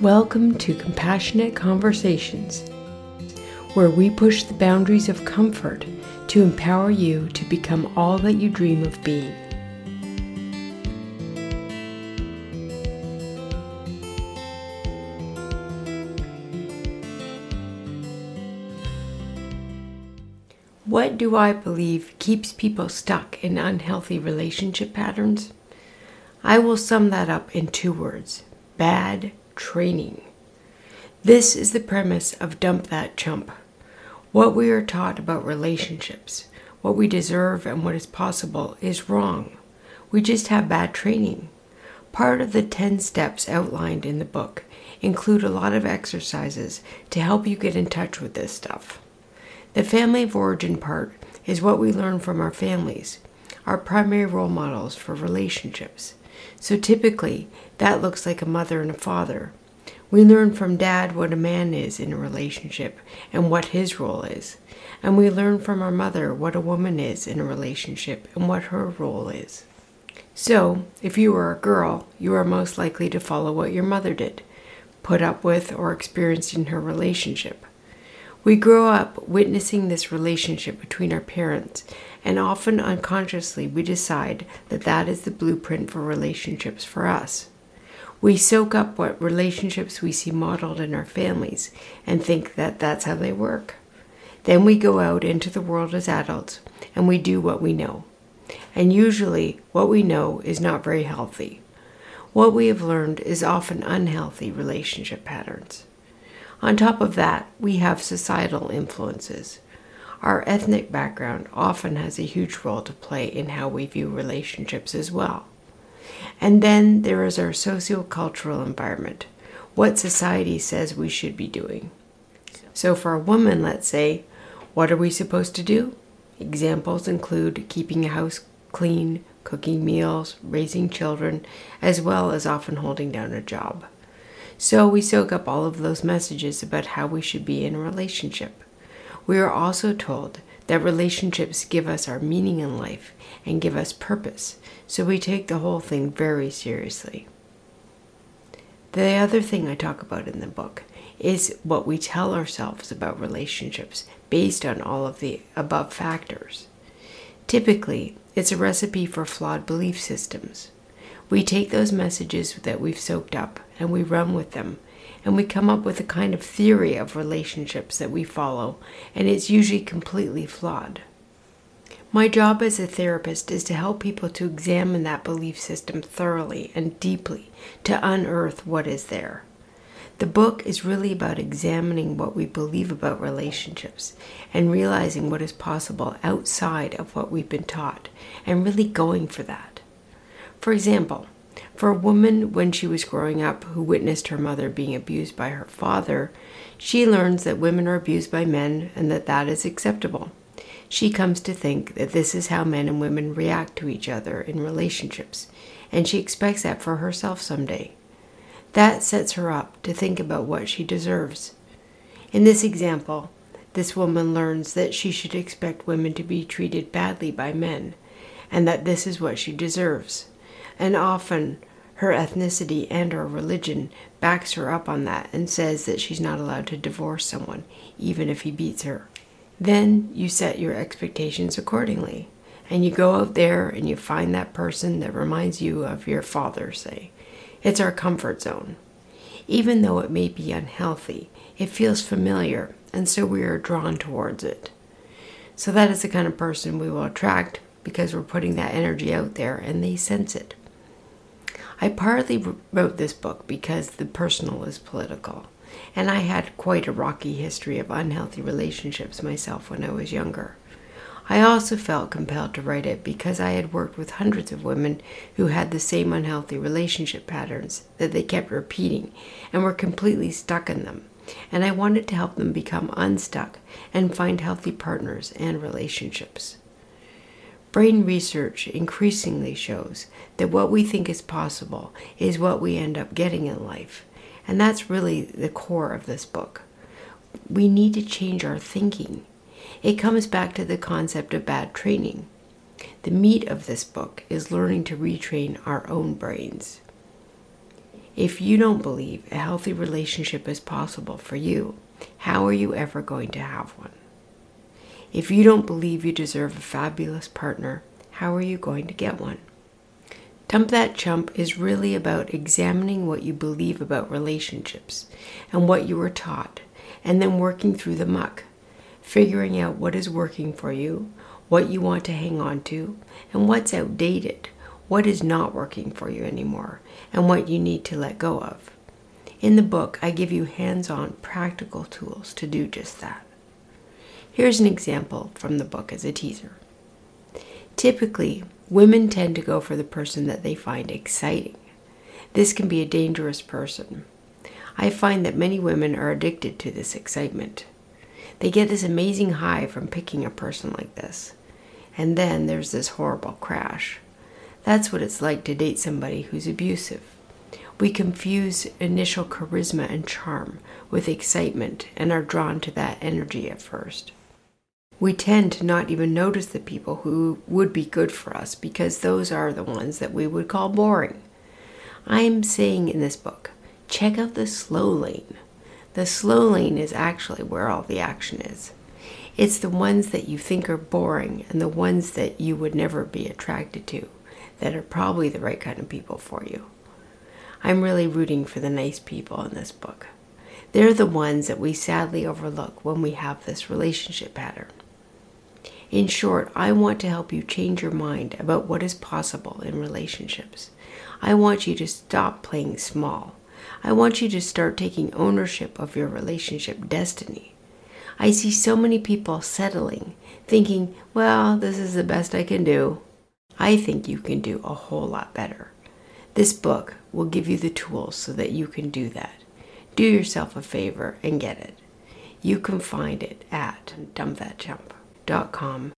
Welcome to Compassionate Conversations, where we push the boundaries of comfort to empower you to become all that you dream of being. What do I believe keeps people stuck in unhealthy relationship patterns? I will sum that up in two words bad training. This is the premise of Dump That Chump. What we are taught about relationships, what we deserve, and what is possible is wrong. We just have bad training. Part of the 10 steps outlined in the book include a lot of exercises to help you get in touch with this stuff. The family of origin part is what we learn from our families, our primary role models for relationships. So typically, that looks like a mother and a father. We learn from dad what a man is in a relationship and what his role is. And we learn from our mother what a woman is in a relationship and what her role is. So, if you are a girl, you are most likely to follow what your mother did, put up with, or experienced in her relationship. We grow up witnessing this relationship between our parents, and often unconsciously we decide that that is the blueprint for relationships for us. We soak up what relationships we see modeled in our families and think that that's how they work. Then we go out into the world as adults and we do what we know. And usually, what we know is not very healthy. What we have learned is often unhealthy relationship patterns. On top of that, we have societal influences. Our ethnic background often has a huge role to play in how we view relationships as well. And then there is our sociocultural environment, what society says we should be doing. So, for a woman, let's say, what are we supposed to do? Examples include keeping a house clean, cooking meals, raising children, as well as often holding down a job. So we soak up all of those messages about how we should be in a relationship. We are also told that relationships give us our meaning in life and give us purpose, so we take the whole thing very seriously. The other thing I talk about in the book is what we tell ourselves about relationships based on all of the above factors. Typically, it's a recipe for flawed belief systems. We take those messages that we've soaked up and we run with them, and we come up with a kind of theory of relationships that we follow, and it's usually completely flawed. My job as a therapist is to help people to examine that belief system thoroughly and deeply to unearth what is there. The book is really about examining what we believe about relationships and realizing what is possible outside of what we've been taught and really going for that. For example, for a woman when she was growing up who witnessed her mother being abused by her father, she learns that women are abused by men and that that is acceptable. She comes to think that this is how men and women react to each other in relationships, and she expects that for herself someday. That sets her up to think about what she deserves. In this example, this woman learns that she should expect women to be treated badly by men, and that this is what she deserves and often her ethnicity and her religion backs her up on that and says that she's not allowed to divorce someone, even if he beats her. Then you set your expectations accordingly. And you go out there and you find that person that reminds you of your father, say. It's our comfort zone. Even though it may be unhealthy, it feels familiar, and so we are drawn towards it. So that is the kind of person we will attract because we're putting that energy out there and they sense it. I partly wrote this book because the personal is political, and I had quite a rocky history of unhealthy relationships myself when I was younger. I also felt compelled to write it because I had worked with hundreds of women who had the same unhealthy relationship patterns that they kept repeating and were completely stuck in them. And I wanted to help them become unstuck and find healthy partners and relationships. Brain research increasingly shows that what we think is possible is what we end up getting in life. And that's really the core of this book. We need to change our thinking. It comes back to the concept of bad training. The meat of this book is learning to retrain our own brains. If you don't believe a healthy relationship is possible for you, how are you ever going to have one? If you don't believe you deserve a fabulous partner, how are you going to get one? Dump That Chump is really about examining what you believe about relationships and what you were taught, and then working through the muck, figuring out what is working for you, what you want to hang on to, and what's outdated, what is not working for you anymore, and what you need to let go of. In the book, I give you hands on practical tools to do just that. Here's an example from the book as a teaser. Typically, women tend to go for the person that they find exciting. This can be a dangerous person. I find that many women are addicted to this excitement. They get this amazing high from picking a person like this. And then there's this horrible crash. That's what it's like to date somebody who's abusive. We confuse initial charisma and charm with excitement and are drawn to that energy at first. We tend to not even notice the people who would be good for us because those are the ones that we would call boring. I'm saying in this book, check out the slow lane. The slow lane is actually where all the action is. It's the ones that you think are boring and the ones that you would never be attracted to that are probably the right kind of people for you. I'm really rooting for the nice people in this book. They're the ones that we sadly overlook when we have this relationship pattern. In short, I want to help you change your mind about what is possible in relationships. I want you to stop playing small I want you to start taking ownership of your relationship destiny. I see so many people settling, thinking, well, this is the best I can do. I think you can do a whole lot better. This book will give you the tools so that you can do that. Do yourself a favor and get it. You can find it at dumpthatchump.com